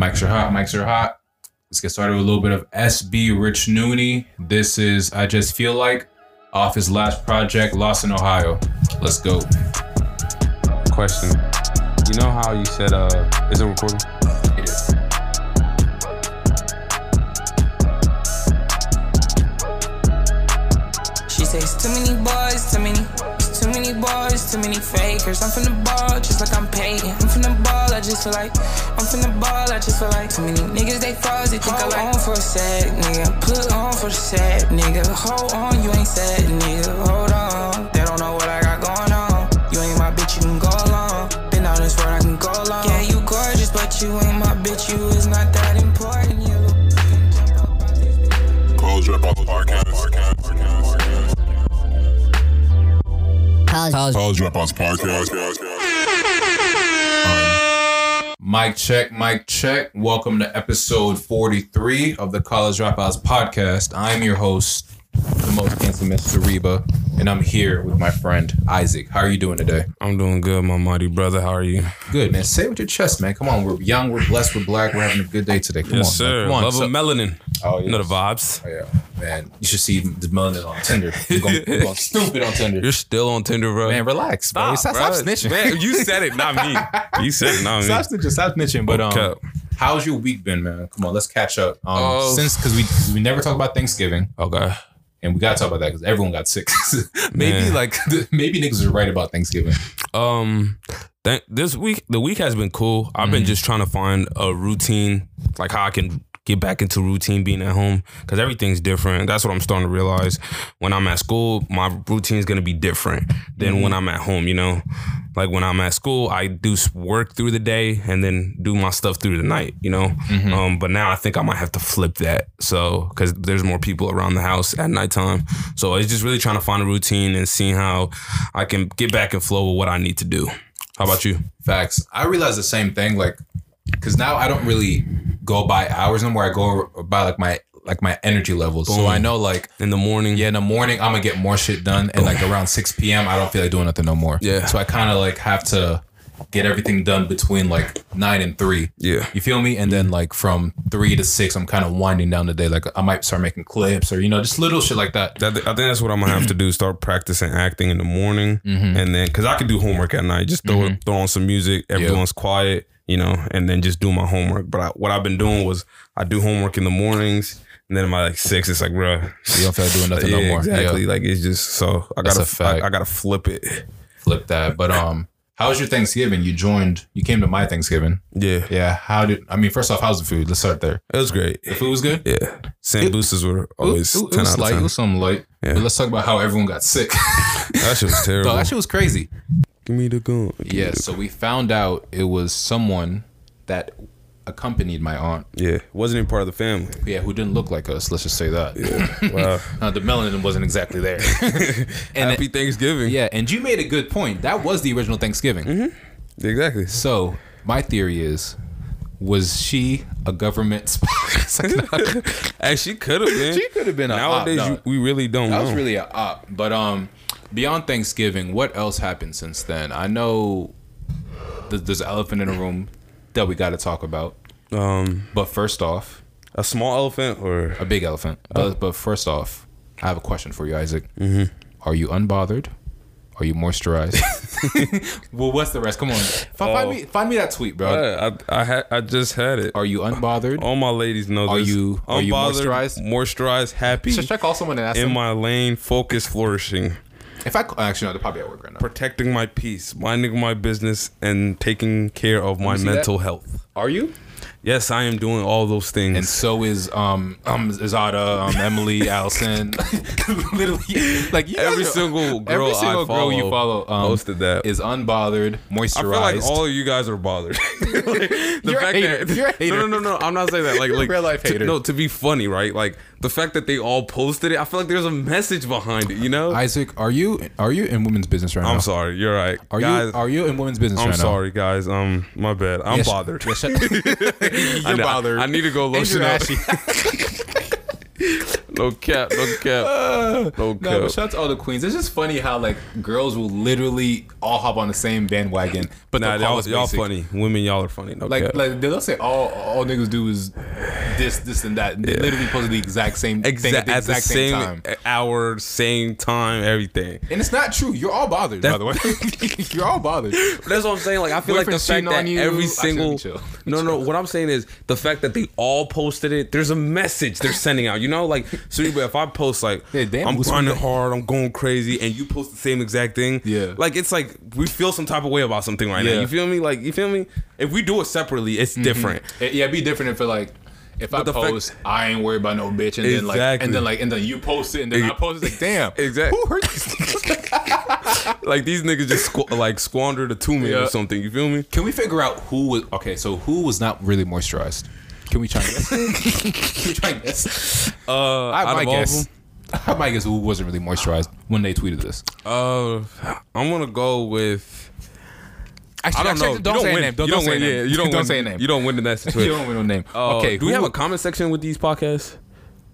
Mics are hot. Mics are hot. Let's get started with a little bit of SB Rich Nooney. This is I Just Feel Like off his last project, Lost in Ohio. Let's go. Question. You know how you said uh is it recording? It is. She says too many boys, many fakers. I'm from the ball, just like I'm Peyton. I'm from the ball, I just feel like I'm from the ball, I just feel like too many niggas they. They think I like on for a sec, nigga. Put on for the set, nigga. Hold on, you ain't sad, nigga. Hold on, they don't know what I got going on. You ain't my bitch, you can go along. Been on this road, I can go along. Yeah, you gorgeous, but you ain't my bitch. You is not that important. You. House Podcast. College, College Rap House Podcast. Um, mic check, mic check. Welcome to episode 43 of the College Dropouts podcast. I'm your host, the most handsome Mr. Reba, and I'm here with my friend Isaac. How are you doing today? I'm doing good, my mighty brother. How are you? Good, man. Say it with your chest, man. Come on. We're young, we're blessed, we're black, we're having a good day today. Come Yes, on. sir. man. Come on. Love So- of melanin. Oh, You know the vibes. Oh, yeah, man. You should see the melanin on Tinder. You're going, you're going stupid on Tinder. You're still on Tinder, bro. Man, relax, bro. Stop, stop snitching. Man, you said it, not me. You said it, not me. Stop snitching. Stop snitching. But um, Okay. how's your week been, man? Come on, let's catch up. Um, Oh. since because we we never talk about Thanksgiving, Okay. And we gotta talk about that because everyone got sick. maybe Man. like maybe niggas are right about Thanksgiving. Um, th- this week, the week has been cool. I've Mm-hmm. been just trying to find a routine, like how I can get back into routine being at home because everything's different. That's what I'm starting to realize. When I'm at school, my routine is gonna be different than Mm-hmm. when I'm at home. You know, like when I'm at school, I do work through the day and then do my stuff through the night. You know, Mm-hmm. um, but now I think I might have to flip that. So because there's more people around the house at nighttime, so it's just really trying to find a routine and seeing how I can get back in flow with what I need to do. How about you? Facts. I realize the same thing. Like, because now I don't really go by hours anymore. I go by like my like my energy levels. So I know like In the morning, yeah, in the morning I'm gonna get more shit done, and like around six p.m. I don't feel like doing nothing no more. Yeah. So I kind of like have to get everything done between like nine and three. Yeah. You feel me? And then like from three to six, I'm kind of winding down the day. Like I might start making clips or you know just little shit like that. That, I think that's what I'm gonna have to do. Start practicing acting in the morning, Mm-hmm. and then because I can do homework at night. Just throw throw on some music. Everyone's quiet, you know, and then just do my homework. But I, what I've been doing was I do homework in the mornings, and then by like six, it's like, bruh, You don't feel like doing nothing yeah, no more. exactly. Yeah. Like it's just so I gotta. I, I gotta flip it. Flip that. But um, how was your Thanksgiving? You joined. You came to my Thanksgiving. Yeah, Yeah. How did? I mean, first off, how's the food? Let's start there. it was great. The food was good. Yeah, St. Boosters were always it- it ten was out of light. It was something light. Yeah. But let's talk about how everyone got sick. That shit was terrible. Dog, that shit was crazy. Give me the gun. Yeah. So we found out it was someone that accompanied my aunt. Yeah, wasn't even part of the family. Yeah, who didn't look like us. Let's just say that. Yeah. Wow. Uh, the melanin wasn't exactly there. and Happy Thanksgiving. yeah, and you made a good point. That was the original Thanksgiving. Mm-hmm. exactly. So my theory is, was she a government spy? Hey, she could have been. she could have been a Nowadays, op, you, we really don't That know. was really a op. But um, beyond Thanksgiving, what else happened since then? I know th- there's an elephant in the room that we got to talk about. Um, But first off, a small elephant or a big elephant. Oh. But but first off, I have a question for you, Isaac. Mm-hmm. Are you unbothered? Are you moisturized? well, what's the rest? Come on, find Oh. me find me that tweet, bro. I, I had I just had it. Are you unbothered? All my ladies know Are this. you- are you Unbothered, moisturized? Moisturized, happy, Should I call someone and ask in them? my lane, focus, flourishing, if I actually no, they're probably at work right now. protecting my peace, minding my business, and taking care of my see that? mental health. Are you? Yes, I am doing all those things. And so is um um Izada, um Emily, Allison. Literally, like you every single girl every single I follow girl you follow um, posted that. is unbothered, moisturized. I feel like all of you guys are bothered. Like, the You're fact hater. that You're a hater. no, no, no, no, I'm not saying that. Like, like Real life to- hater. no, to be funny, right? Like the fact that they all posted it. I feel like there's a message behind it. You know? Isaac, are you are you in women's business right now? I'm sorry. You're right. Are guys, you are you in women's business I'm right now? sorry, guys. Um, my bad. I'm bothered. I You're know- bothered. I need to go lotion up. No cap, no cap, no No, cap. but shout out to all the queens. It's just funny how like girls will literally all hop on the same bandwagon, but Nah, y'all, y'all funny. Women, y'all are funny. No Like, cap. like they'll say all all niggas do is this, this, and that. They literally post the exact same thing at the exact same, time. hour, same time, everything. And it's not true. You're all bothered, by the way. You're all bothered. That's what I'm saying. Like I feel like the fact that you. every single chill. no no what I'm saying is the fact that they all posted it. There's a message they're sending out. You know, like so. If I post like Yeah, damn, I'm who's grinding hard, I'm going crazy, and you post the same exact thing, Yeah. like it's like we feel some type of way about something right Yeah. now. You feel me? Like you feel me? If we do it separately, it's mm-hmm. different. It, yeah, it'd be different if it like if I the fact- post, I ain't worried about no bitch, and then like, and then like, and then you post it, and then I post it, like, damn, exactly. Who hurt these niggas? Like these niggas just squ- like squandered a two man Yeah. or something. You feel me? Can we figure out who was okay? So who was not really moisturized? Can we try and guess? Can we try and guess? Uh, I out might of all of guess. I might guess who wasn't really moisturized when they tweeted this. uh, I'm gonna go with. Actually, I don't know. actually, Don't you say a win. name. Don't, you don't say a win. name. Yeah, you don't, don't say a name. You don't win in that You don't win no name. Uh, okay. Do we who- have a comment section with these podcasts?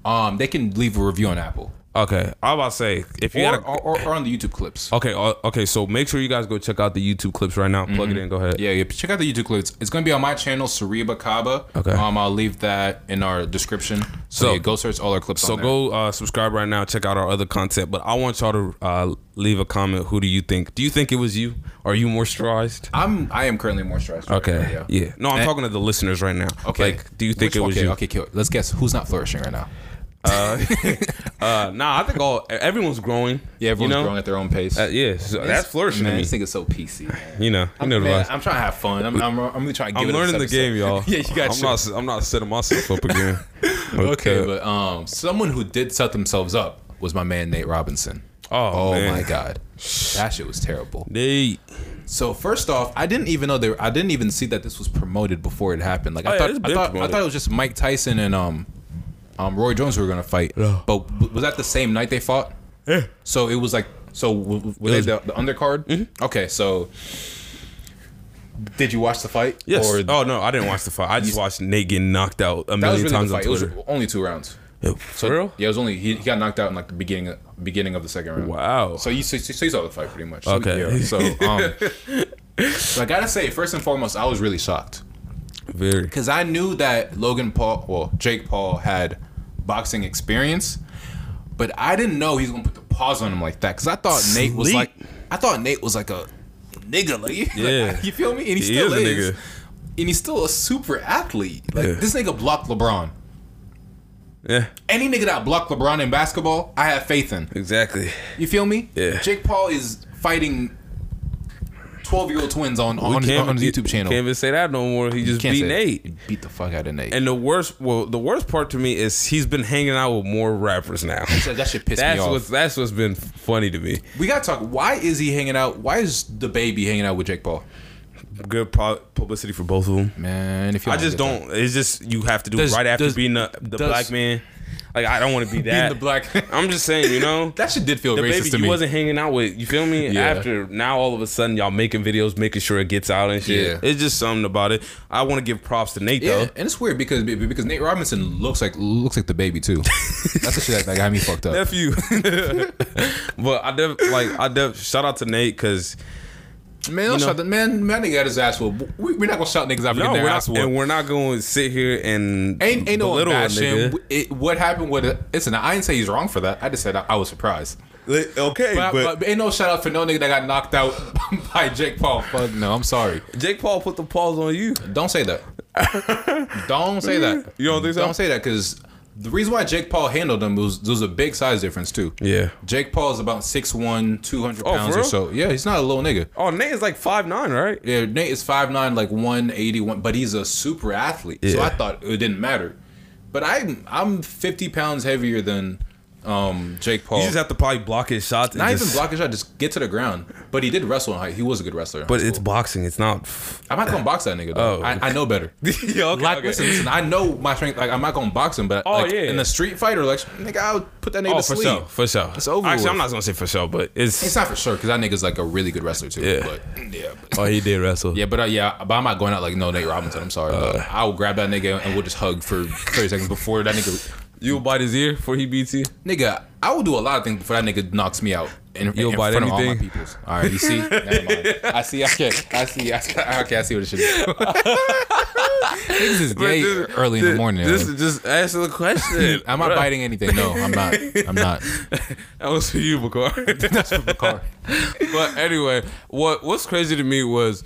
Um, they can leave a review on Apple Okay, I was about to say if you or, had a, or, or, or on the YouTube clips. okay, uh, okay, so make sure you guys go check out the YouTube clips right now. Plug it in. Go ahead. Yeah, yeah. Check out the YouTube clips. It's gonna be on my channel, Sariba Kaba. Okay. Um, I'll leave that in our description. So, So- yeah, go search all our clips. So go uh, subscribe right now. Check out our other content. But I want y'all to uh, leave a comment. Who do you think? Do you think it was you? Are you moisturized? I'm I am currently moisturized. right Okay. now, yeah. No, I'm And- talking to the listeners right now. Okay. Like, do you think Which it was okay, you? Okay, kill. Let's guess who's not flourishing right now. Uh, nah, I think all everyone's growing. Yeah, everyone's you know? growing at their own pace. Uh, yeah, so that's flourishing man, to me. This nigga's so PC. Man. You know, you I'm, know the man. I'm trying to have fun. I'm, I'm, I'm really trying to give I'm learning the game, y'all. yeah, you got I'm not. I'm not setting myself up again. Okay, but um, someone who did set themselves up was my man Nate Robinson. Oh, Oh man. my god, that shit was terrible. They. So first off, I didn't even know there. I didn't even see that this was promoted before it happened. Like Oh, I yeah, thought, it's I thought, I thought it was just Mike Tyson and um, um, Roy Jones who were gonna fight. But w- was that the same night they fought? Yeah. So it was like, so w- w- were they was- the, the undercard? Mm-hmm. Okay, so did you watch the fight? Yes. Or oh no, I didn't watch the fight. I just watched Nate get knocked out a that was million really times the on fight. It was Twitter. only two rounds. Yeah, So For real? yeah, it was only he, he got knocked out in like the beginning beginning of the second round. Wow. So you so, so you saw the fight pretty much. So, Okay. yeah, so um, so I gotta say, first and foremost, I was really shocked Very. because I knew that Logan Paul, well, Jake Paul had boxing experience, but I didn't know he's gonna put the pause on him like that. Because I thought Nate was like, I thought Nate was like a nigga, like, Yeah. you feel me? And he, He still is a is, and he's still a super athlete. Like Yeah. this nigga blocked LeBron. Yeah. Any nigga that blocked LeBron in basketball, I have faith in. Exactly. You feel me? Yeah. Jake Paul is fighting twelve year old twins on on, his, can't, on his YouTube channel. Can't even say that no more. He just beat. Nate. He beat the fuck out of Nate. And the worst, well, the worst part to me is he's been hanging out with more rappers now. So that shit pissed That's me off. what's that's what's been funny to me. we gotta talk. Why is he hanging out? Why is DaBaby hanging out with Jake Paul? Good publicity for both of them. Man, if you I just don't. It's just you have to do Does- it right after does- being the, the does- black man. Like I don't want to be that, being the black. I'm just saying, you know. that shit did feel the racist baby to you wasn't hanging out with. You feel me? Yeah. After now, all of a sudden, y'all making videos, making sure it gets out and shit. Yeah. It's just something about it. I want to give props to Nate yeah, though. and it's weird because because Nate Robinson looks like looks like DaBaby too. That's the shit that, that got me fucked up. nephew. but I def like I def shout out to Nate because Man, don't You know- shout the, man, man, nigga got his ass whooped. We, we're not gonna shout niggas out for no, getting their ass whooped. and we're not to sit here and Ain't ain't no one belittle a bash him. nigga. It, what happened with it? Listen, I didn't say he's wrong for that. I just said I, I was surprised. Okay, But, but, ain't no shout out for no nigga that got knocked out by Jake Paul. Fuck no, I'm sorry. Jake Paul put the pause on you. Don't say that. don't say that. You don't think so? Don't say that because the reason why Jake Paul handled him was there was a big size difference too. Yeah. Jake Paul is about 6'1", 200 Oh, pounds or so. Yeah, he's not a little nigga. Oh, Nate is like five nine, right? Yeah, Nate is 5'9", like 181, but he's a super athlete. Yeah. So I thought it didn't matter. But I'm I'm 50 pounds heavier than um, Jake Paul. You just have to probably block his shots. Not just- even block his shot, just get to the ground. But he did wrestle in height. He was a good wrestler. But it's boxing. It's not. I'm not gonna box that nigga though. Oh, I, I know better. yeah, okay, Like, okay. listen, listen. I know my strength. Like, I'm not gonna box him, but Oh, like, yeah. in the street fighter, like, nigga, I'll put that nigga Oh, to for sleep. sure, for sure. It's over Actually, with. I'm not gonna say for sure, but it's. It's not for sure because that nigga's like a really good wrestler too. Yeah. But yeah, but, oh, he did wrestle. yeah, but uh, yeah, but I'm not going out like no Nate Robinson. I'm sorry. but I will grab that nigga and we'll just hug for 30 seconds before that nigga You'll bite his ear before he beats you. Nigga, I will do a lot of things before that nigga knocks me out. In, You'll in bite front of all my anything? peoples. All right, you see? Never mind. I see. Okay, I see. I see. Okay, I see what it should be. Niggas is gay This- early in the morning. This is just answer the question. I'm not biting anything. No, I'm not. I'm not. That was for you, Bakar. That's for the car. but anyway, what what's crazy to me was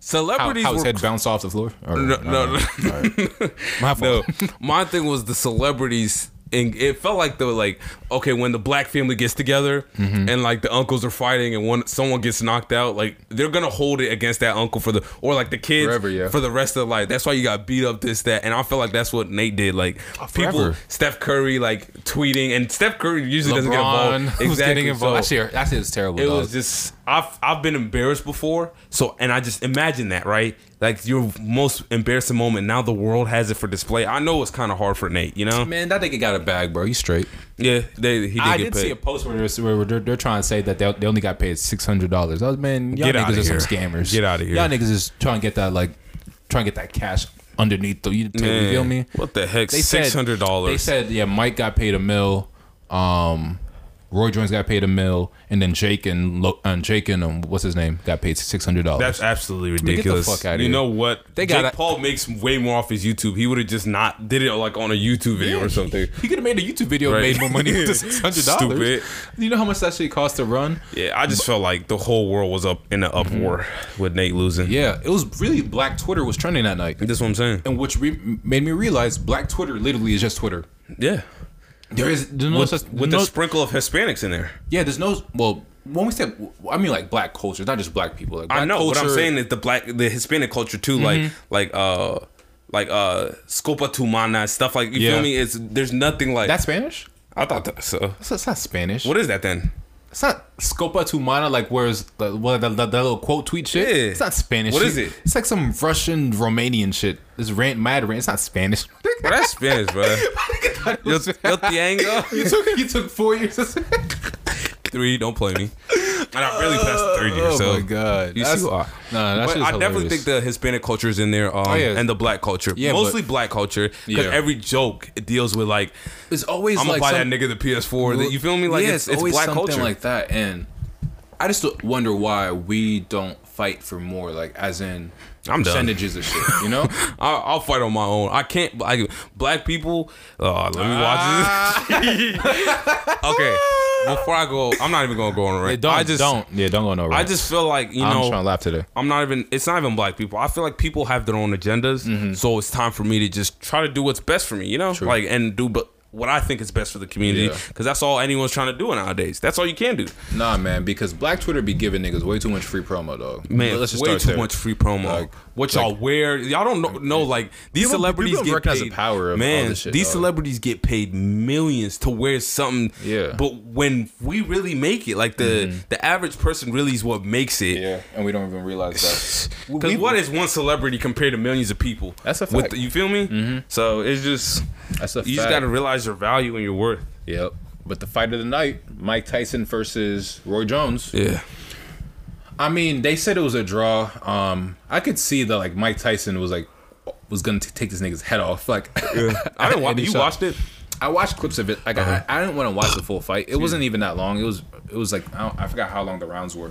celebrities how his were head bounced off the floor? Or- No, no, no. All right. My No, my thing was the celebrities, and it felt like the like okay when the black family gets together Mm-hmm. and like the uncles are fighting and one someone gets knocked out, like they're gonna hold it against that uncle for the or like the kids Forever, yeah. for the rest of their life. That's why you got beat up this that, and I feel like that's what Nate did. Like people. Steph Curry like tweeting, and Steph Curry usually doesn't get LeBron involved. was getting Exactly, involved. so- that shit is terrible. it dog. was just I've I've been embarrassed before. So and I just imagine that, right? Like your most embarrassing moment. Now the world has it for display. I know it's kind of hard for Nate, you know? man. That nigga got a bag, bro. He's straight. Yeah, they he did I did paid. see a post where they're, where they're, they're trying to say that they, they only got paid six hundred dollars. I was man, y'all Get niggas are here. some scammers. Get outta here. Y'all niggas is trying to get that like trying to get that cash underneath the you, you feel me? What the heck? They Six hundred They said yeah, Mike got paid a mill. Um, Roy Jones got paid a mill, and then Jake and and Jake and um, what's his name got paid six hundred dollars. That's absolutely ridiculous. get the fuck outta you here. know what? They Jake gotta- Paul makes way more off his YouTube. He would have just not did it like on a YouTube video or something. He could have made a YouTube video and made more money the six hundred dollars. Stupid. You know how much that shit costs to run? Yeah, I just felt like the whole world was up in an uproar with Nate losing. Mm-hmm. Yeah, it was really Black Twitter was trending that night, That's what I'm saying. and which re- made me realize Black Twitter literally is just Twitter. Yeah. There is there's no With, such with no, the sprinkle of Hispanics in there. yeah. There's no well when we say I mean like Black culture, not just Black people. Like black I know, what I'm saying is the black, the Hispanic culture too, like like uh like uh Scopa Tumana stuff like you Yeah. feel me? It's there's nothing like that Spanish. I thought that so. It's, it's not Spanish. What is that then? It's not Scopa Tumana, like where's the what that, that, that little quote tweet shit. Yeah. It's not Spanish. What shit. is it? It's like some Russian Romanian shit. This rant, mad rant. It's not Spanish. Well, that's Spanish, bro. Yo, yo Tiango. you took you took four years. to say- Three, don't play me. And I really passed the third year, oh so my god, You That's- see why? Nah, that But I definitely think the Hispanic culture is in there, um, Oh, yeah. and the black culture. Yeah, mostly but- black culture, because Yeah. every joke it deals with like, it's always I'm gonna like buy some- that nigga the PS4. That you feel me? Like yeah, it's, it's, always black something culture. like that, and I just wonder why we don't fight for more, like as in I'm done. percentages of shit. You know? I'll, I'll fight on my own. I can't. I, black people. Uh, let me watch this. okay, before I go, I'm not even gonna go on a rant. don't I just don't yeah don't go on no. Right. I just feel like you I'm know. just trying to laugh today. I'm not even. It's not even black people. I feel like people have their own agendas, Mm-hmm. so it's time for me to just try to do what's best for me. You know, like and do but what I think is best for the community Yeah. because that's all anyone's trying to do nowadays. That's all you can do. Nah, man, because Black Twitter be giving niggas way too much free promo, dog. Man, let's just way too there. much free promo. Like- what y'all wear? Y'all don't know, know like these People- celebrities people get paid. the power of man, shit, these dog. celebrities get paid millions to wear something. Yeah. but when we really make it, like the the average person really is what makes it. Mm-hmm. Yeah, and we don't even realize that. Because what is one celebrity compared to millions of people? That's a With fact. the- you feel me? So it's just That's a you just got to realize your value and your worth. Yep. But the fight of the night, Mike Tyson versus Roy Jones. Yeah, I mean, they said it was a draw. Um, I could see that like Mike Tyson was like was gonna t- take this nigga's head off. Like, I didn't watch. You shot- watched it? I watched clips of it. Like, Uh-huh. I, I didn't want to watch the full fight. It wasn't even that long. It was it was like I, don't, I forgot how long the rounds were.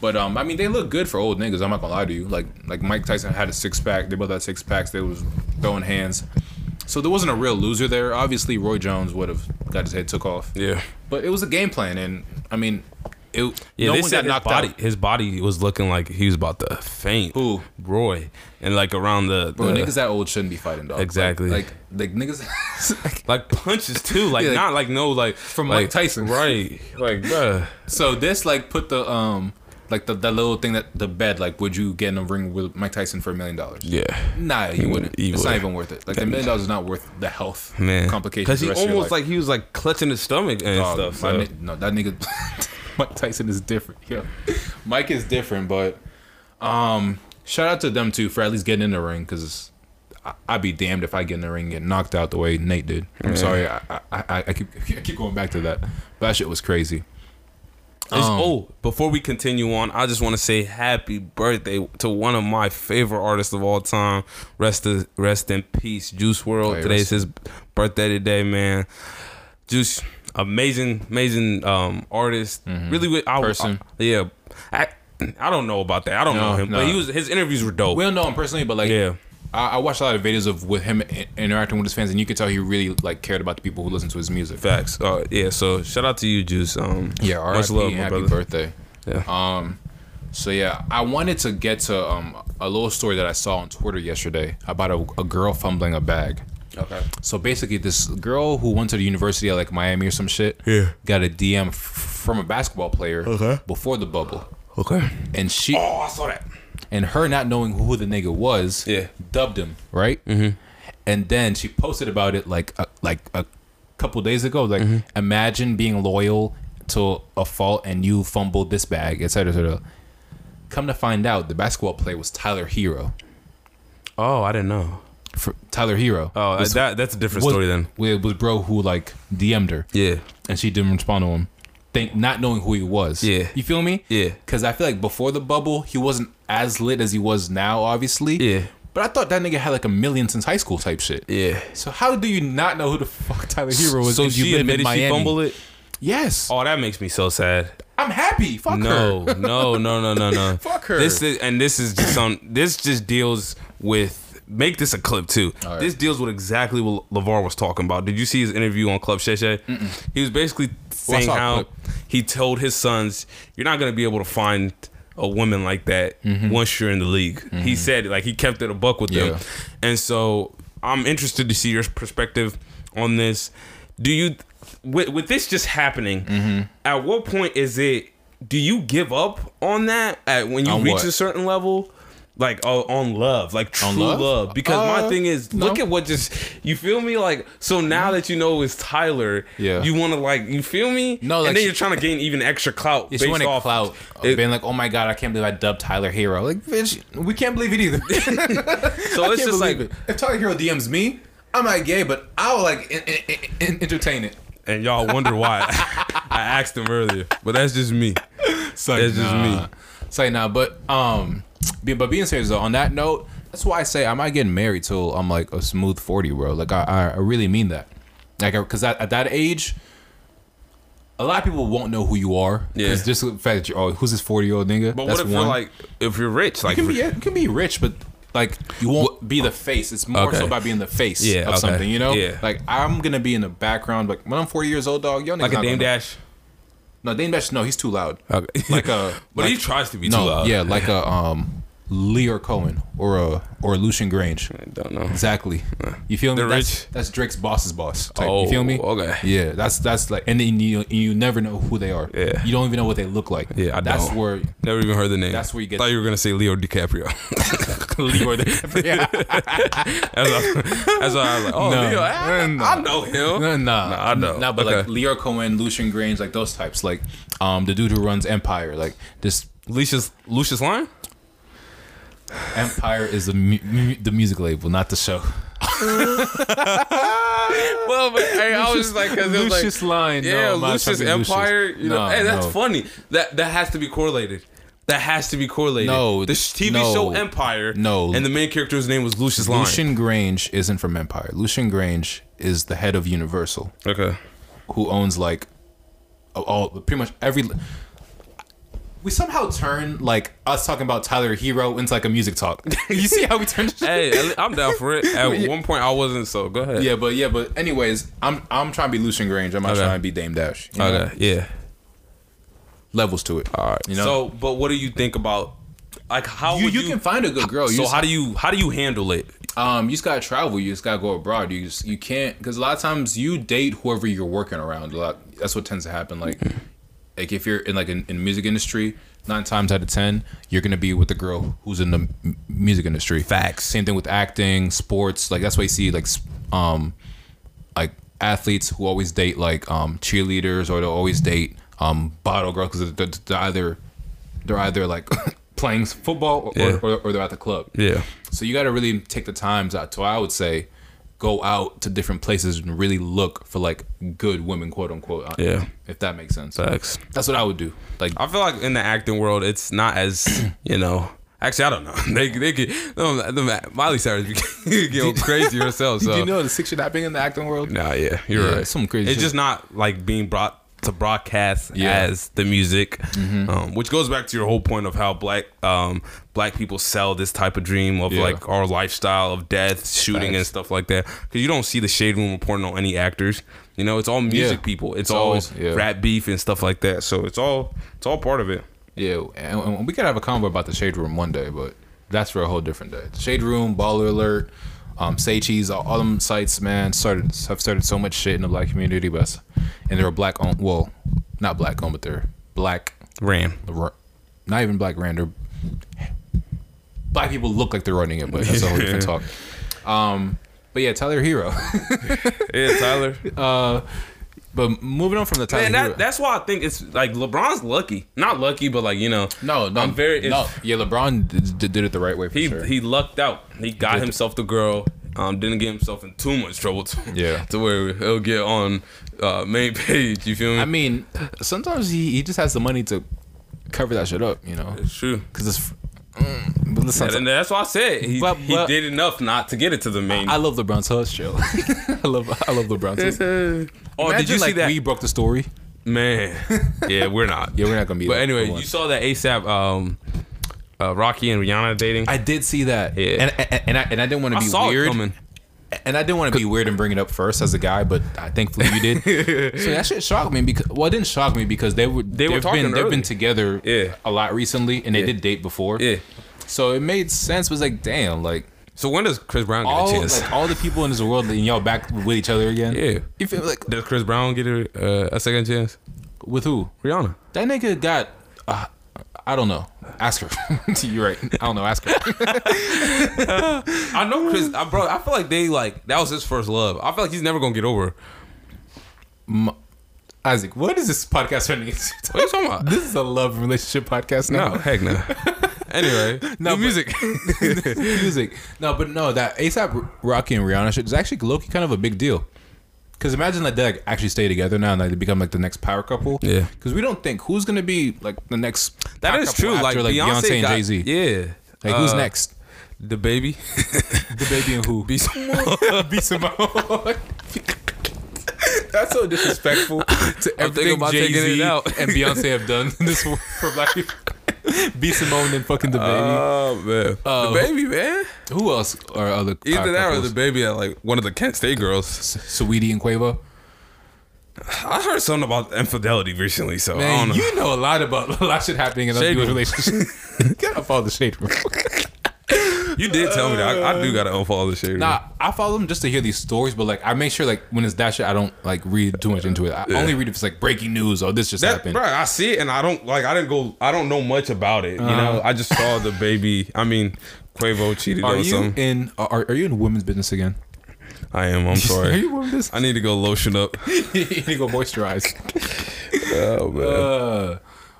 But um, I mean, they look good for old niggas. I'm not gonna lie to you. Like like Mike Tyson had a six pack. They both had six packs. They was throwing hands. So there wasn't a real loser there. Obviously, Roy Jones would have got his head took off. Yeah. But it was a game plan, and I mean, it. Yeah, no they said got his knocked body, out. his body was looking like he was about to faint. Who? Roy, and like around the, Bro, niggas that old shouldn't be fighting, dog. Exactly. Like, like, like niggas. like punches too, like Yeah, like- not like no like From like, Mike Tyson. right? Like, bruh. so this like put the um like the, the little thing that the bed like would you get in a ring with Mike Tyson for a million dollars? Yeah, Nah, you wouldn't. You it's not wouldn't. even worth it. Like the million dollars is not worth the health man. complications. because he the rest of your almost like he was like clutching his stomach and Dog, stuff. So. ni- no, that nigga Mike Tyson is different. Yeah, Mike is different, but um, shout out to them too for at least getting in the ring because. I'd be damned if I get in the ring and get knocked out the way Nate did. I'm sorry, I, I, I, I keep I keep going back to that. But that shit was crazy. Um, oh, before we continue on, I just want to say happy birthday to one of my favorite artists of all time. Rest in, rest in peace, Juice WRLD. Yeah, Today's his birthday today, man. Juice, amazing, amazing um, artist. Really, wi- I, Mm-hmm. Person. I- yeah, I, I don't know about that. I don't No, know him, but he was his interviews were dope. We don't know him personally, but like, Yeah. I, I watched a lot of videos of with him i- interacting with his fans, and you could tell he really like cared about the people who listen to his music. Facts. Uh, yeah. So shout out to you, Juice. Um, Yeah, much RIP, love, my happy brother. birthday. Yeah. Um, so yeah, I wanted to get to um a little story that I saw on Twitter yesterday about a, a girl fumbling a bag. Okay. So basically, this girl who went to the university at like Miami or some shit, Yeah. got a DM f- from a basketball player Okay. before the bubble, Okay. and she Oh, I saw that. And her not knowing who the nigga was, Yeah. dubbed him right, mm-hmm. and then she posted about it like a, like a couple days ago. Like, Mm-hmm. imagine being loyal to a fault and you fumbled this bag, etc. etc. Come to find out, the basketball player was Tyler Herro. Oh, I didn't know. For Tyler Herro. Oh, was, that that's a different was, story then. It was bro who like DM'd her Yeah. and she didn't respond to him. Think not knowing who he was. Yeah. You feel me? Yeah. Cause I feel like before the bubble, he wasn't as lit as he was now, obviously. Yeah. But I thought that nigga had like a million since high school type shit. Yeah. So how do you not know who the fuck Tyler Herro was? So you live in admitted she fumbled it. Yes. Oh, that makes me so sad. I'm happy. Fuck No, her. no, no, no, no, no. No. Fuck her. This is and this is just on. This just deals with. Make this a clip too. Right. This deals with exactly what LaVar was talking about. Did you see his interview on Club Shay Shay? He was basically saying a how he told his sons, "You're not going to be able to find a woman like that Mm-hmm. once you're in the league." He said, like he kept it a buck with Yeah. them, and so I'm interested to see your perspective on this. Do you, with, with this just happening, Mm-hmm. at what point is it? Do you give up on that at when you On reach what? a certain level? Like uh, on love, like true On love? love? Because my Uh, thing is, no. look at what just you feel me. Like so now that you know it's Tyler, Yeah. you want to like you feel me. No, like and then she- you're trying to gain even extra clout. Based want off clout, it- being like, oh my god, I can't believe I dubbed Tyler Herro. Like, bitch, we can't believe it either. so it's just like, it. if Tyler Herro DMs me, I'm not gay, but I'll like in, in, in, entertain it. and y'all wonder why I asked him earlier, but that's just me. It's That's just me. It's like nah, but um, but being serious though, on that note, that's why I say I'm not getting married till I'm like a smooth forty, bro. Like I, I, really mean that. Like, because at, at that age, a lot of people won't know who you are. Yeah. Just the fact that you're, oh, who's this forty year old nigga? But That's what if one. you're like, if you're rich, like you can be, you can be rich, but like you won't be the face. It's more Okay. so about being the face Yeah, of okay. something. You know, Yeah. Like I'm gonna be in the background. Like when I'm 40 years old, dog, yo, like a Dame Dash. No, Dame Dash. No, he's too loud. Okay. Like a, but like, he tries to be no, too loud. yeah, like a um, Leo Cohen or a or a Lucian Grainge. I don't know. Exactly. You feel me? They're that's, rich? That's Drake's boss's boss. Type. Oh, you feel me? okay. Yeah, that's that's like, and then you you never know who they are. Yeah. You don't even know what they look like. Yeah, I That's don't. where Never even heard the name. That's where you get- Thought you were gonna say Leo DiCaprio. Leo. yeah. That's why, that's why I was like, oh, No. Leo, I, No. I know him. No, nah, Nah, I know. Nah, but Okay. like Leo Cohen, Lucian Grainge, like those types, like um the dude who runs Empire, like this Lucius Lucious Lyon. Empire is the mu- mu- the music label, not the show. Well, but hey, I was just like, cause it was Lucius like, no, yeah, Lucius talking Lucius. Empire. You know, No, hey, that's no. funny. That that has to be correlated. That has to be correlated. No, the TV no. show Empire. No. and the main character's name was Lucious Lyon. Lucian Grainge isn't from Empire. Lucian Grainge is the head of Universal, Okay. who owns like all pretty much every. We somehow turn like us talking about Tyler Herro into like a music talk. you see how we turned? this? Hey, I'm down for it. At one point, I wasn't. So go ahead. Yeah, but yeah, but anyways, I'm I'm trying to be Lucian Grainge. I'm not Okay. trying to be Dame Dash. you know? Okay. Yeah. Levels to it. All right. You know? So, but what do you think about? Like, how you, you you, can find a good girl. You So just, how do you how do you handle it? um you just gotta travel. You just gotta go abroad. You just you can't because a lot of times you date whoever you're working around. A lot that's what tends to happen. Like like if you're in like in, in music industry, nine times out of ten you're gonna be with the girl who's in the m- music industry. Facts. Same thing with acting, sports. Like that's why you see like um like athletes who always date like um cheerleaders or they'll always date um bottle girls because they're, they're either they're either like playing football or, Yeah. or, or they're at the club. Yeah. So you got to really take the times out. So I would say, go out to different places and really look for like good women, quote unquote. uh, Yeah. if that makes sense. Facts. That's what I would do. Like, I feel like in the acting world, it's not as you know. Actually, I don't know. They they get no, the, Miley Cyrus getting crazy herself. So do you know the six should not happening in the acting world? Nah, yeah, you're Yeah, right. some crazy It's shit. just not like being brought to broadcast Yeah. Mm-hmm. as the music, um, which goes back to your whole point of how black um, black people sell this type of dream of Yeah. like our lifestyle of death, shooting, and stuff like that. Because you don't see the shade room reporting on any actors. You know, it's all music Yeah. people. It's, It's all always- rap beef and stuff like that. So it's all it's all part of it. Yeah, and, and we could have a convo about the Shade Room one day, but that's for a whole different day. Shade Room, Baller Alert, um, Say Cheese, all, all them sites, man, started have started so much shit in the black community, but and they're a black owned. Well, not black owned, but they're black. Ran. Not even black ran. They're black people look like they're running it, but that's a whole different talk. Um, but yeah, Tyler Herro. Yeah, Tyler. uh, but moving on from the Tyler Man, that, that's why I think it's like LeBron's lucky. Not lucky, but like you know, no, no, I'm very. no. Yeah, LeBron did, did it the right way for He sure. he lucked out. He got himself the girl. Um, didn't get himself in too much trouble. To, Yeah. To where he'll get on uh, main page. You feel me? I mean, sometimes he, he just has the money to cover that shit up, you know, it's true. because it's. Mm, but listen, And that's why I said he, But- he did enough not to get it to the main. I love LeBron's host show. I love I love LeBron's host. oh, Imagine, did you see that? We broke the story. Man, yeah, we're not. Yeah, we're not gonna be. But anyway, you saw that ASAP, um, uh, Rocky and Rihanna dating. I did see that. Yeah. and and, and I and I didn't want to be saw weird. It coming. And I didn't want to be weird and bring it up first as a guy, but I thankfully you did. so that shit shocked me because well, it didn't shock me because they were They were they've talking been they've been together Yeah. a lot recently, and they Yeah. did date before. Yeah. So it made sense. Was like, damn, like So when does Chris Brown get all a chance? like all the people in this world, and y'all back with each other again. Yeah. you feel like does Chris Brown get a, uh, a second chance? with who? Rihanna. That nigga got. Uh, I don't know. Ask her. You're right. I don't know. Ask her. I know Chris, uh, I, bro. I feel like they like that was his first love. I feel like he's never gonna get over. Isaac, what is this podcast turning into? What are you talking about? This is a love relationship podcast now. No, heck no. anyway, No, no music. music. No, but no, that ASAP Rocky and Rihanna shit is actually Loki kind of a big deal. Because imagine that they like, actually stay together now and like, they become like the next power couple. Yeah. Because we don't think who's gonna be like the next. that power is couple true. Like, after, Beyonce, and Jay Z. Yeah. Like who's Uh, next? DaBaby. DaBaby and who? Be someone. B. Simone. That's so disrespectful to everything about Jay taking Z it out. and Beyonce have done this for black people. B. Simone and fucking DaBaby. Oh man, Uh, DaBaby man. Who else are other Either that or DaBaby at like one of the Kent State girls. Saweetie and Quavo? I heard something about infidelity recently, so I don't know. you know a lot about a lot of shit happening in those Shade people's room. relationships. Gotta follow the shade room. You did tell me that. I, I do gotta unfollow the shade. Nah, I follow them just to hear these stories, but like I make sure like when it's that shit, I don't like read too much into it. I only read if it's like breaking news or this just That, happened. bro, I see it and I don't like. I didn't go. I don't know much about it. You know, I just saw DaBaby. I mean, Quavo cheated Uh-huh. Are on you something. in? Are, are you in women's business again? I am. I'm Are sorry. you in women's business? I need to go lotion up. you need to go moisturize. Oh man. Uh,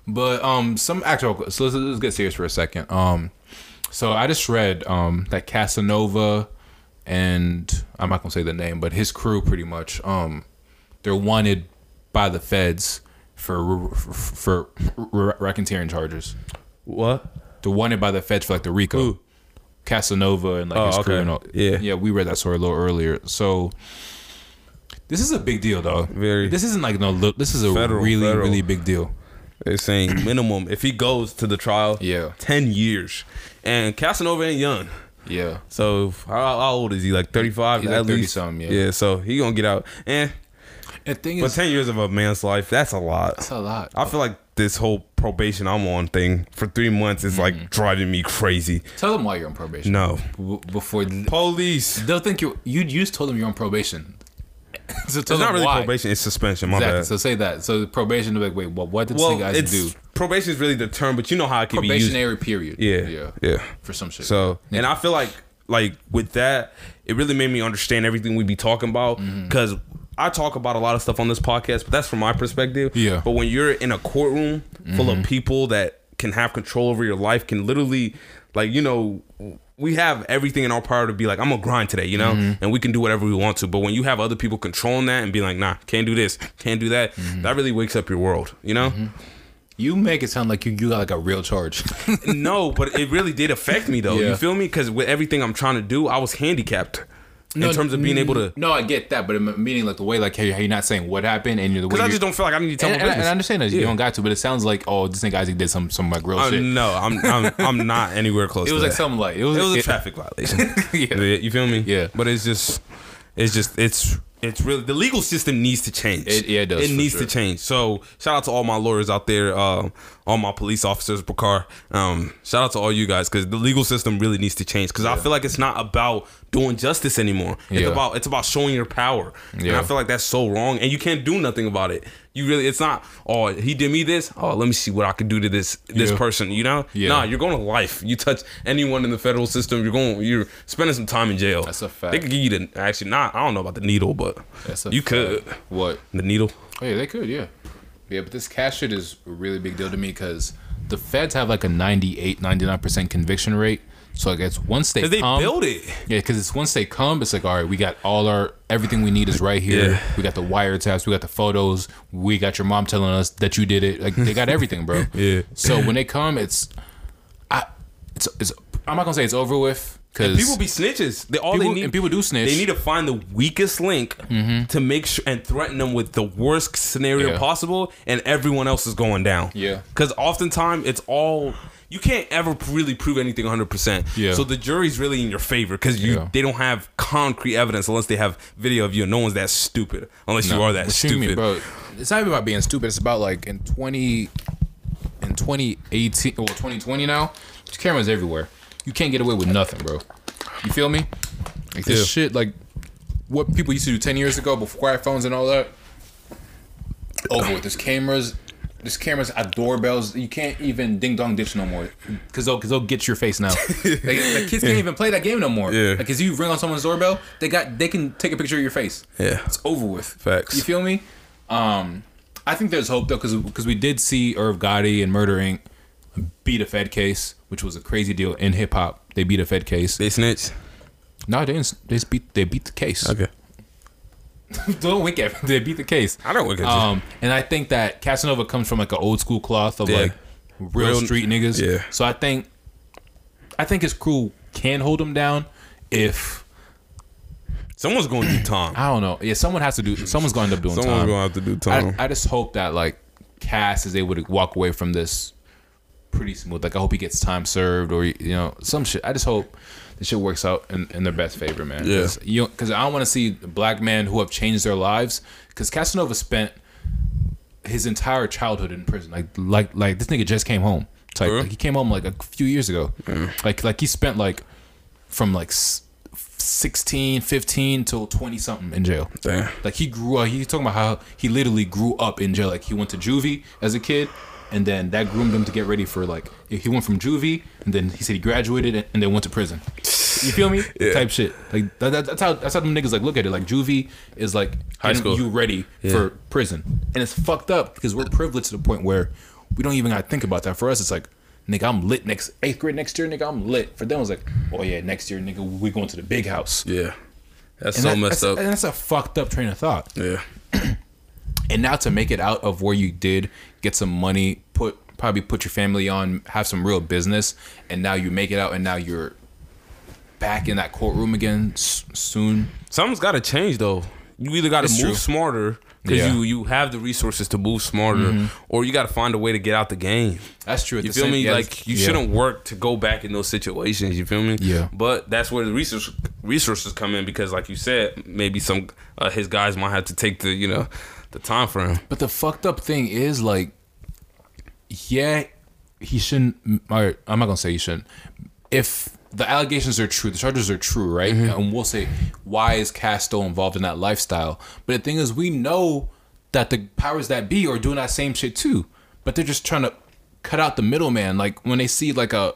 but um, some actual. So let's, let's get serious for a second. Um, so I just read um that Casanova, and I'm not gonna say the name, but his crew pretty much um, they're wanted by the feds for for, for racketeering charges. what? They're wanted by the feds for like the RICO. Who? Casanova and like Oh, his crew okay. and all. Yeah. yeah, we read that story a little earlier. So this is a big deal, though. Very. This isn't like no. This is a Federal, really, federal. really big deal. They're saying minimum if he goes to the trial. Yeah. Ten years, and Casanova ain't young. Yeah. So how, how old is he? Like thirty five. He's at like 30 least. something, yeah. Yeah. So he gonna get out. And The thing but is, ten years of a man's life, that's a lot. that's a lot. I feel like this whole probation I'm on thing for three months is Mm-hmm. like driving me crazy. Tell them why you're on probation. No. B- before Police. they'll think you you you just told them you're on probation. so It's not really why. probation, it's suspension. My Exactly. bad. So say that. So probation, like, wait, well, what did well, this guys do? probation is really the term, but you know how it can be used. Probationary period. Yeah, Yeah. yeah. For some shit. So, and I feel like, like with that, it really made me understand everything we'd be talking about Mm-hmm. because I talk about a lot of stuff on this podcast, but that's from my perspective. Yeah. Mm-hmm. But when you're in a courtroom full of people that can have control over your life, can literally, like, you know, we have everything in our power to be like, I'm gonna grind today, you know, Mm-hmm. and we can do whatever we want to. But when you have other people controlling that and being like, nah, can't do this, can't do that, Mm-hmm. that really wakes up your world, you know. You make it sound like you, you got like a real charge. no, but it really did affect me though. Yeah. You feel me? Because with everything I'm trying to do, I was handicapped No, in terms of being able to. No, I get that, but meaning like the way like hey, you're not saying what happened and you're the way Because I just don't feel like I need to tell and, my and I- and I understand that you don't got to, but it sounds like oh, this nigga Isaac did some some like real Uh, shit. no, I'm, I'm I'm not anywhere close. It was like that. something like it was It was a it- traffic violation. Yeah. You feel me? Yeah. But it's just, it's just, it's, it's really the legal system needs to change. It- yeah, it does, It needs sure. to change. So shout out to all my lawyers out there, uh, all my police officers, Bakar. Um, shout out to all you guys because the legal system really needs to change. Because I feel like it's not about doing justice anymore. It's Yeah. about it's about showing your power. And I feel like that's so wrong, and you can't do nothing about it. You really, it's not. Oh, he did me this. Oh, let me see what I could do to this this Yeah. person. You know? Yeah. Nah, you're going to life. You touch anyone in the federal system, you're going. You're spending some time in jail. That's a fact. They could give you the actually not. I don't know about the needle, but That's a you could What? the needle. Oh yeah, they could, yeah. Yeah, but this cash shit is a really big deal to me because the feds have like a 98, 99% conviction rate. So I guess once they they come, build it. Yeah, because it's once they come, it's like, all right, we got all our everything we need is right here. Yeah. We got the wiretaps, we got the photos, we got your mom telling us that you did it. Like they got everything, bro. Yeah. So when they come, it's, I, it's, it's. I'm not gonna say it's over with because People be snitches. They all People- they need and people do snitch. Mm-hmm. They need to find the weakest link to make sure and threaten them with the worst scenario Yeah. possible, and everyone else is going down. Yeah. because oftentimes it's all you can't ever really prove anything 100. percent Yeah. So the jury's really in your favor because you Yeah. they don't have concrete evidence unless they have video of you. No one's that stupid unless you are that What you mean, stupid. bro. It's not even about being stupid. It's about like in twenty, in twenty eighteen, well, twenty twenty now. There's cameras everywhere. You can't get away with nothing, bro. You feel me? Like this Yeah. shit, like what people used to do ten years ago before iPhones and all that. Over with. There's cameras. There's cameras at doorbells. You can't even ding dong ditch no more, cause they'll, cause they'll get your face now. like, like, kids can't even play that game no more. Yeah. Like, cause you ring on someone's doorbell, they got they can take a picture of your face. Yeah. It's over with. Facts. You feel me? Um, I think there's hope though, because because we did see Irv Gotti and Murder Inc. beat a Fed case, which was a crazy deal in hip hop. They beat a Fed case. They snitch. No, they didn't. They beat. They beat the case. Okay. Don't wink at me. They beat the case. I don't wink at you. Um, and I think that Casanova comes from like an old school cloth of Yeah. like real, Real- street niggas. yeah. So I think, I think his crew can hold him down if Someone's going to do time. I don't know. Yeah, someone has to do. Someone's going to end up doing Someone's time. gonna have to do time. I, I just hope that like Cass is able to walk away from this pretty smooth. Like I hope he gets time served or you know some shit. I just hope this shit works out in, in their best favor, man. Yeah. Cause, you because I don't want to see black men who have changed their lives. Because Casanova spent his entire childhood in prison. Like like like this nigga just came home. Type. Like he came home like a few years ago. Like like he spent like from like s- 16, 15 till 20 something in jail. Damn. Like he grew uh, up. He's talking about how he literally grew up in jail. Like he went to juvie as a kid, and then that groomed him to get ready for like he went from juvie, and then he said he graduated and then went to prison. You feel me? Yeah. Type shit. Like that, that- that's how that's how them niggas like look at it. Like juvie is like High school. You ready for prison, and it's fucked up because we're privileged to the point where we don't even gotta think about that. For us, it's like. Nigga, I'm lit next eighth grade next year. Nigga, I'm lit. For them, it's like, oh yeah, next year, nigga, we going to the big house. Yeah. That's And so that- messed that's, up. And that's a fucked up train of thought. yeah. And now to make it out of where you did get some money, put probably put your family on, have some real business, and now you make it out, and now you're back in that courtroom again s- soon. Something's got to change though. You either got to move true. smarter because Yeah. you you have the resources to move smarter, or you got to find a way to get out the game. That's true. You feel same- me? yeah, like you yeah. shouldn't work to go back in those situations. You feel me? Yeah. But that's where the resource resources come in because, like you said, maybe some uh, his guys might have to take the you know the time for him. But the fucked up thing is like, yeah, he shouldn't. Or I'm not gonna say he shouldn't. If the allegations are true, the charges are true, right? Mm-hmm. And we'll say, why is Cass still involved in that lifestyle? But the thing is, we know that the powers that be are doing that same shit too. But they're just trying to cut out the middleman. Like when they see like a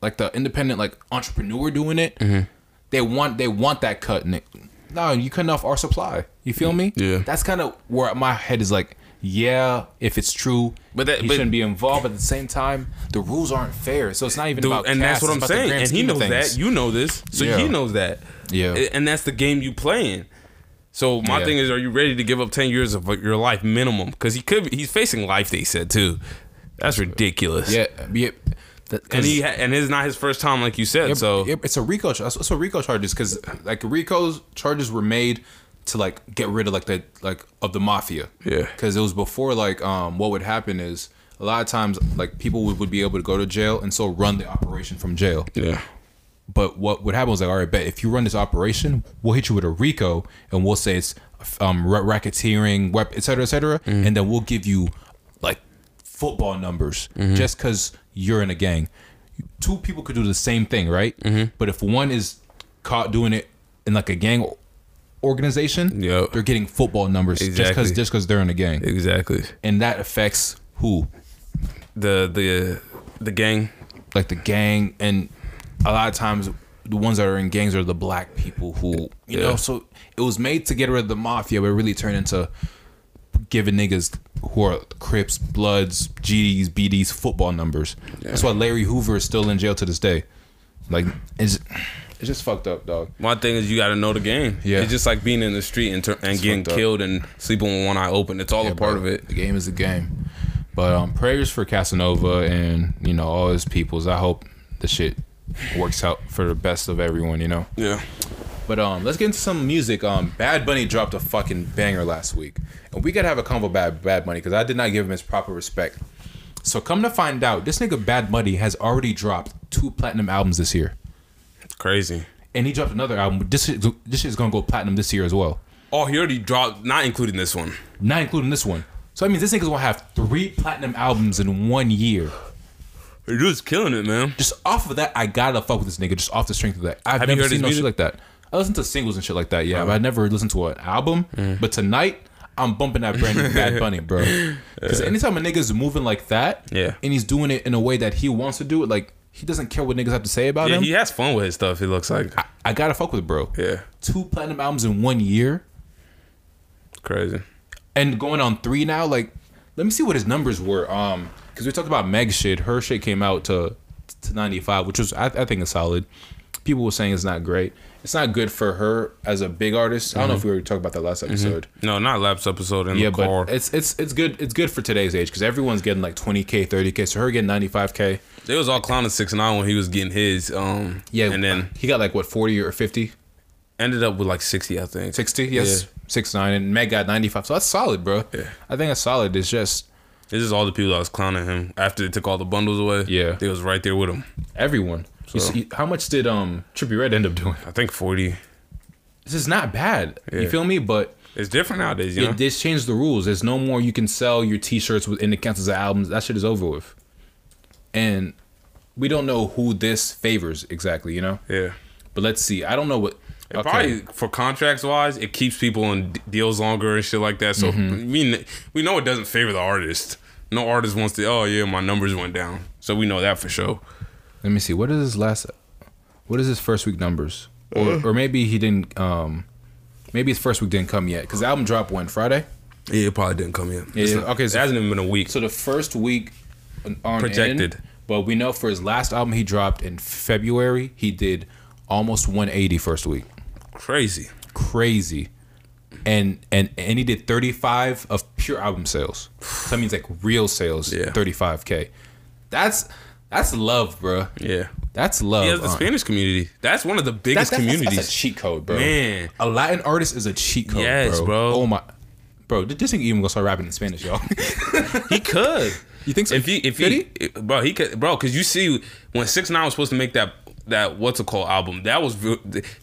like the independent like entrepreneur doing it, mm-hmm. they want they want that cut. And it, no, you cutting off our supply. You feel me? Yeah. That's kind of where my head is like. yeah, if it's true, But that- he but- shouldn't be involved. But at the same time, the rules aren't fair. So it's not even Dude, about. and that's what I'm saying. And he knows that. You know this. So Yeah. he knows that. Yeah. And that's the game you playing. So my Yeah. thing is, are you ready to give up ten years of your life minimum? Because he could. He's facing life. They said too. That's ridiculous. Yeah, yeah. that- And he and it's not his first time, like you said. Yeah, so it's a RICO. It's a RICO charges because like RICO's charges were made to like get rid of like the like of the mafia. Yeah. Because it was before like um what would happen is a lot of times like people would, would be able to go to jail and so run the operation from jail. yeah, But what would happen was like, all right, bet if you run this operation, we'll hit you with a RICO and we'll say it's um ra- racketeering, wep- et cetera, et cetera, Mm-hmm. and then we'll give you like football numbers Mm-hmm. just because you're in a gang. Two people could do the same thing, right? Mm-hmm. But if one is caught doing it in like a gang organization, Yep. they're getting football numbers just because just because they're in a gang, exactly. and that affects who The the the gang. like the gang and a lot of times the ones that are in gangs are the black people who you Yeah. know so it was made to get rid of the mafia but it really turned into giving niggas who are crips bloods gds bds football numbers that's why larry hoover is still in jail to this day like it's it's just fucked up dog My thing is, you got to know the game. Yeah. it's just like being in the street and, tur- and getting killed and sleeping with one eye open. It's all a part bro. of it. the game is the game but um prayers for casanova and you know all his peoples i hope the shit works out for the best of everyone you know Yeah. But um, let's get into some music. Um, Bad Bunny dropped a fucking banger last week, and we gotta have a convo about Bad Bunny because I did not give him his proper respect. So come to find out, this nigga Bad Bunny has already dropped two platinum albums this year, Crazy. and he dropped another album. This this shit is gonna go platinum this year as well, Oh, he already dropped, not including this one. not including this one. So I mean, this nigga's gonna have three platinum albums in one year. He just killing it, man. Just off of that, I gotta fuck with this nigga. Just off the strength of that, I've Have never heard seen no shit like that. I listen to singles and shit like that, yeah, Oh. but I never listened to an album. Mm. But tonight, I'm bumping that brand new Bad Bunny, bro. Because anytime a nigga's moving like that, Yeah. and he's doing it in a way that he wants to do it, like he doesn't care what niggas have to say about Yeah, him. he has fun with his stuff. It looks like. I gotta fuck with bro. Yeah, Two platinum albums in one year, crazy. and going on three now. Like, let me see what his numbers were. Um, because we talked about Meg shit. Her shit came out to to 95, which was I, I think is solid. People were saying it's not great. It's not good for her as a big artist. I don't know if we were talking about that last episode. No, not last episode in Yeah, the car. but it's it's it's good. It's good for today's age because everyone's getting like 20k, 30k. So her getting 95k. They was all clowning six nine when he was getting his. Um, Yeah, and then he got like what 40 or 50, ended up with like sixty, I think. 60. Yes, six nine, and Meg got 95. So that's solid, bro. Yeah. I think that's solid. It's just This is all the people that was clowning him after they took all the bundles away. Yeah. they was right there with him. everyone. You see, how much did um Trippie Redd end up doing? I think forty. This is not bad. You feel me? But It's different nowadays, you know. this changed the rules. There's no more you can sell your T-shirts with in the counts as albums. That shit is over with. And we don't know who this favors exactly, you know. yeah. But let's see. I don't know what. It okay. Probably for contracts wise, it keeps people in d- deals longer and shit like that. So Mm-hmm. we we know it doesn't favor the artist. No artist wants to. Oh yeah, my numbers went down. So we know that for sure. Let me see. What is his last? What is his first week numbers? Or Uh. or maybe he didn't. Um, maybe his first week didn't come yet because the album dropped when Friday. Yeah, it probably didn't come yet. Yeah, It's yeah. not- Okay, it hasn't even been a week. So the first week on Projected. end, but we know for his last album he dropped in February, he did almost 180 first week. Crazy. Crazy. And and and he did 35 of pure album sales. So that means like real sales, Yeah. 35k. That's that's love, bro. Yeah. That's love. He has the uh, Spanish community. That's one of the biggest that- that's- communities. That's a cheat code, bro. Man. a Latin artist is a cheat code, Yes, bro. bro. Oh my, bro. Did this nigga even gonna start rapping in Spanish, y'all. He could. You think so? If he, if Could he, bro, he could, bro, because you see, when Six Nine was supposed to make that that what's it called album, that was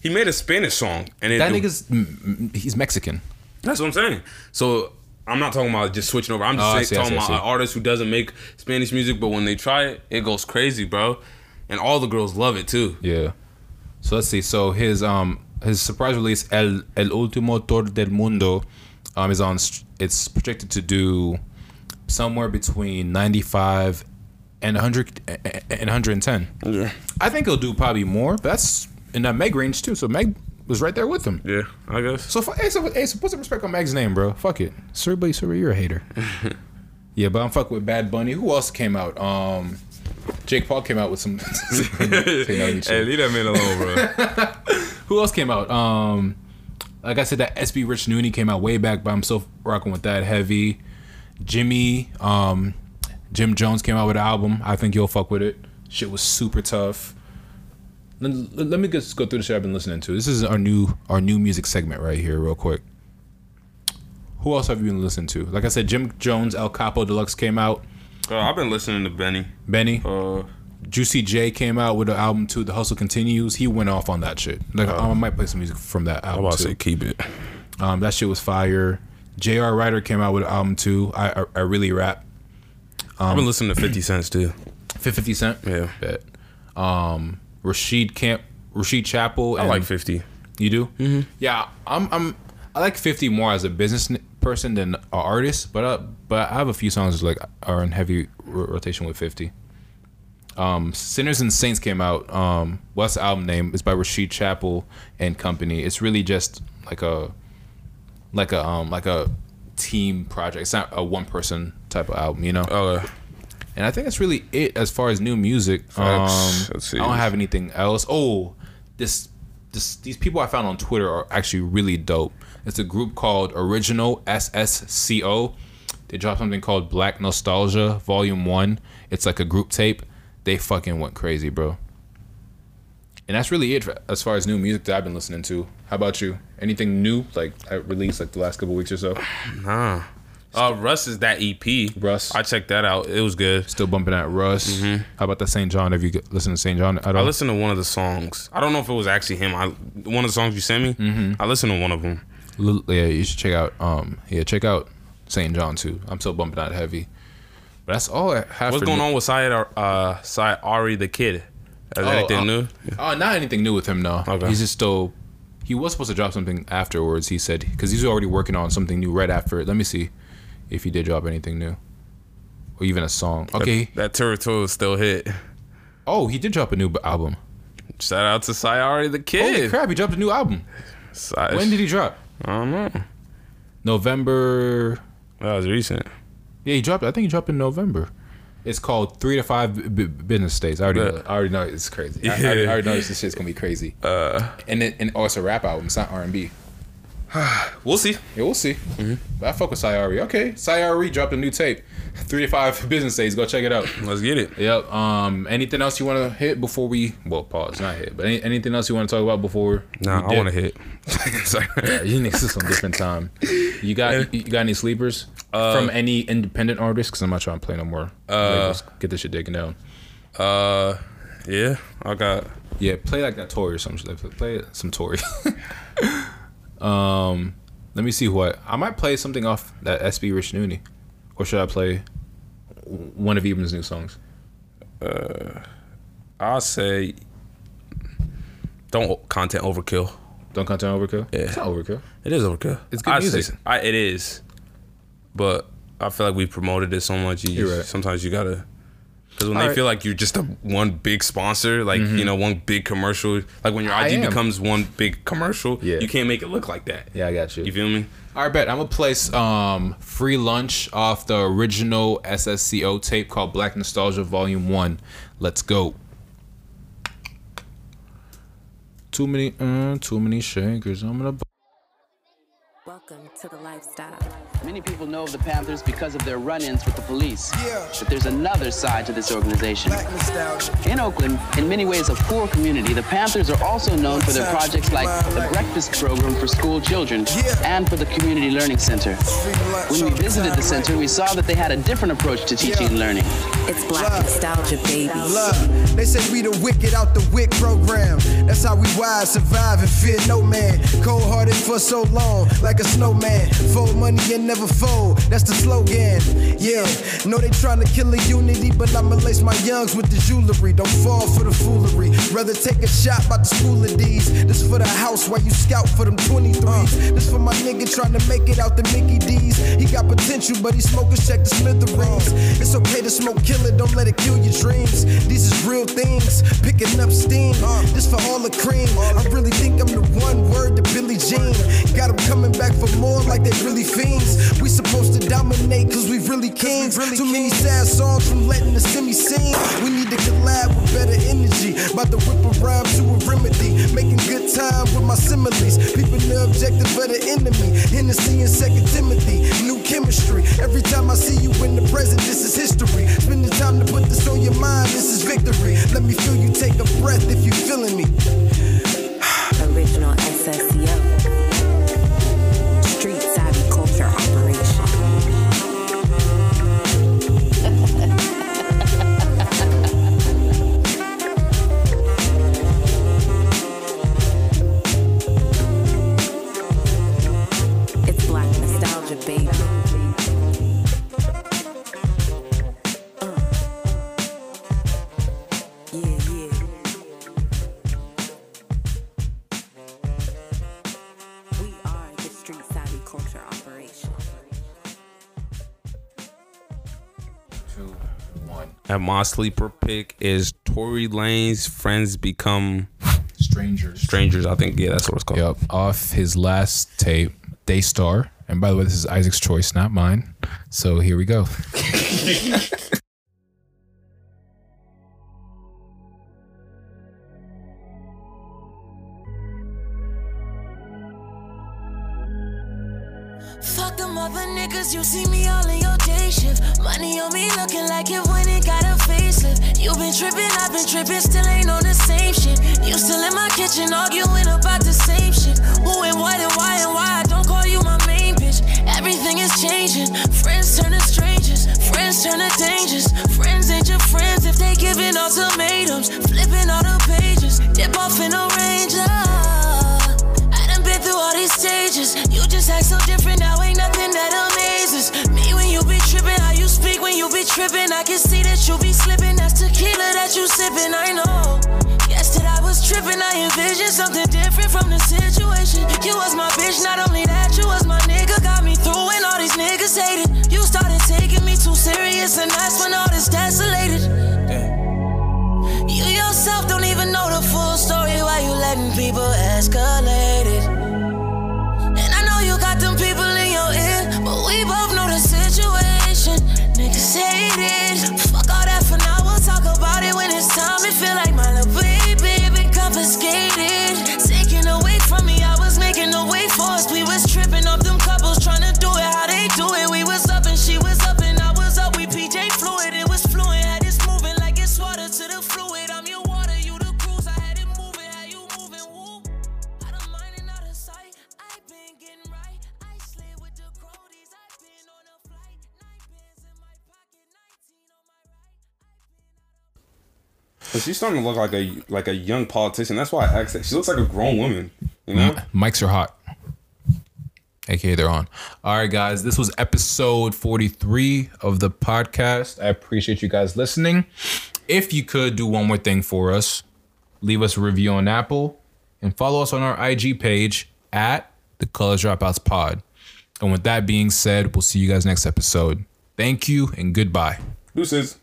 he made a Spanish song, and it, that nigga's mm, he's Mexican. That's what I'm saying. So I'm not talking about just switching over. I'm just Oh, saying, see, talking see, about an artist who doesn't make Spanish music, but when they try it, it goes crazy, bro. And all the girls love it too. Yeah. So let's see. So his um his surprise release El El Último Tour del Mundo um is on it's projected to do somewhere between 95 and 100 and 110. Yeah. I think he'll do probably more, but that's in that Meg range too. So Meg was right there with him. Yeah, I guess. So, fu- hey, so, hey, so put some respect on Meg's name, bro. Fuck it. Sorry, sorry, you're a hater. yeah, but I'm fucking with Bad Bunny. Who else came out? Um, Jake Paul came out with some. hey, leave that man alone, bro. Who else came out? Um, like I said, that SB Rich Nooney came out way back, but I'm still rocking with that heavy. Jimmy, um, Jim Jones came out with an album. I think you'll fuck with it. Shit was super tough. Let, let- let me just go through the shit I've been listening to. This is our new our new music segment right here, real quick. Who else have you been listening to? Like I said, Jim Jones, El Capo Deluxe came out. Uh, I've been listening to Benny. Benny, Uh, Juicy J came out with an album too. The Hustle Continues. He went off on that shit. Like I might play some music from that I'm album about too. to say keep it. Um, that shit was fire. J.R. Writer came out with an album too. I I, I really rap. I've been listening to 50 Cents too. Fifty Cent. Yeah. Bet. Um, Rashid Camp, Rasheed Chappell. I like 50. You do? Mm-hmm. Yeah, I'm. I'm. I like Fifty more as a business person than an artist, but uh, but I have a few songs like are in heavy rotation with Fifty. Um, Sinners and Saints came out. Um, what's the album name? It's by Rasheed Chappell and company. It's really just like a, like a um like a team project. It's not a one person type of album, you know. Okay. And I think that's really it as far as new music. Um, Let's see. I don't have anything else. Oh, this, this, these people I found on Twitter are actually really dope. It's a group called Original SSCO. They dropped something called Black Nostalgia Volume One. It's like a group tape. They fucking went crazy, bro. And that's really it for, as far as new music that I've been listening to. How about you? Anything new like I released like the last couple weeks or so? Nah. Uh, Russ is that EP. Russ. I checked that out. It was good. Still bumping at Russ. How about the SAINt JHN? Have you listened to SAINt JHN at I listened to one of the songs. I don't know if it was actually him. I one of the songs you sent me. Mm-hmm. I listened to one of them. Yeah, you should check out. Um, yeah, check out SAINt JHN too. I'm still bumping out heavy. But that's all I have. What's going new- on with Syed uh Syed Ari the kid? Is Oh, anything uh, new? Oh, not anything new with him. No, Okay. he's just still. He was supposed to drop something afterwards. He said because he's already working on something new right after it. Let me see if he did drop anything new, or even a song. Okay. That, that still hit. Oh, he did drop a new album. Shout out to Syed Ari the kid, Holy crap! He dropped a new album. When did he drop? I don't know. November. That was recent. Yeah, he dropped. I think he dropped in November. It's called three to five b- business days. I already, Yeah. know, I already know it's crazy. I, I already, I already know this shit's gonna be crazy. Uh, and it, and oh, it's a rap album. It's not R and B. We'll see. Yeah, we'll see. But I fuck with Sayari. Okay, Sayari dropped a new tape. Three to five business days. Go check it out. Let's get it. Yep. Um. Anything else you want to hit before we? Well, pause. Not hit. But any, anything else you want to talk about before? Nah, I want to hit. Sorry. Yeah, you niggas on different time. You got you got any sleepers from any independent artists? Because I'm not trying to play no more. Labels. Get this shit taken down. Uh, yeah, I got. Yeah, play like that Tory or something. Play, play some Tory. um, let me see what I might play something off that SB Rich Nooney, or should I play one of Eben's new songs? Uh, I'll say. Don't content overkill. Don't content overkill. Yeah. it's not overkill. It is overkill. It's good I music. Say, I, it is, but I feel like we promoted it so much. You You're right. sometimes you gotta. Because when All they right. feel like you're just a one big sponsor, like you know, one big commercial, like when your I IG becomes one big commercial, Yeah. you can't make it look like that. Yeah, I got you. You feel me? All right, bet. I'm gonna place um free lunch off the original SSCO tape called Black Nostalgia Volume One. Let's go. Too many, uh, too many shakers. I'm gonna. Welcome to the lifestyle. Many people know of the Panthers because of their run-ins with the police. But there's another side to this organization. In Oakland, in many ways a poor community, the Panthers are also known for their projects like the breakfast program for school children and for the community learning center. When we visited the center, we saw that they had a different approach to teaching and learning. It's black nostalgia, baby. Love. They say we the wicked out the wick program. That's how we wise, survive, and fear no man. Cold hearted for so long, like like a snowman. Fold money and never fold, that's the slogan. Yeah, know they trying to kill the unity, but I'ma lace my youngs with the jewelry. Don't fall for the foolery. Rather take a shot by the school of these. This for the house while you scout for them 23s. This for my nigga trying to make it out the Mickey D's. He got potential, but he smokers check the smithereens. It's okay to smoke, kill it, don't let it kill your dreams. These is real things, picking up steam. This for all the cream. I really think I'm the one word to Billie Jean. Got 'em coming back for more like they really fiends. We supposed to dominate cause we really kings. Too many sad songs from letting the semi sing. We need to collab with better energy. About to whip a rhyme to a remedy. Making good time with my similes. Peeping the objective of the enemy. Hennessy and Second Timothy. New chemistry. Every time I see you in the present, this is history. Spending time to put this on your mind, this is victory. Let me feel you take a breath if you feeling me. And my sleeper pick is Tory Lanez Friends Become Strangers. Strangers. I think, yeah, that's what it's called. Yep. Off his last tape, Daystar. And by the way, this is Isaac's choice, not mine. So here we go. tripping. I can see that you be slipping. That's tequila that you sipping. I know. Yesterday I was tripping. I envisioned something different from the situation. You was my bitch, not only that, she's starting to look like a like a young politician. That's why I asked that. She looks like a grown woman. You know? Mics are hot. AKA they're on. All right, guys. This was episode 43 of the podcast. I appreciate you guys listening. If you could do one more thing for us, leave us a review on Apple and follow us on our IG page at the Colors Dropouts Pod. And with that being said, we'll see you guys next episode. Thank you and goodbye. Deuces.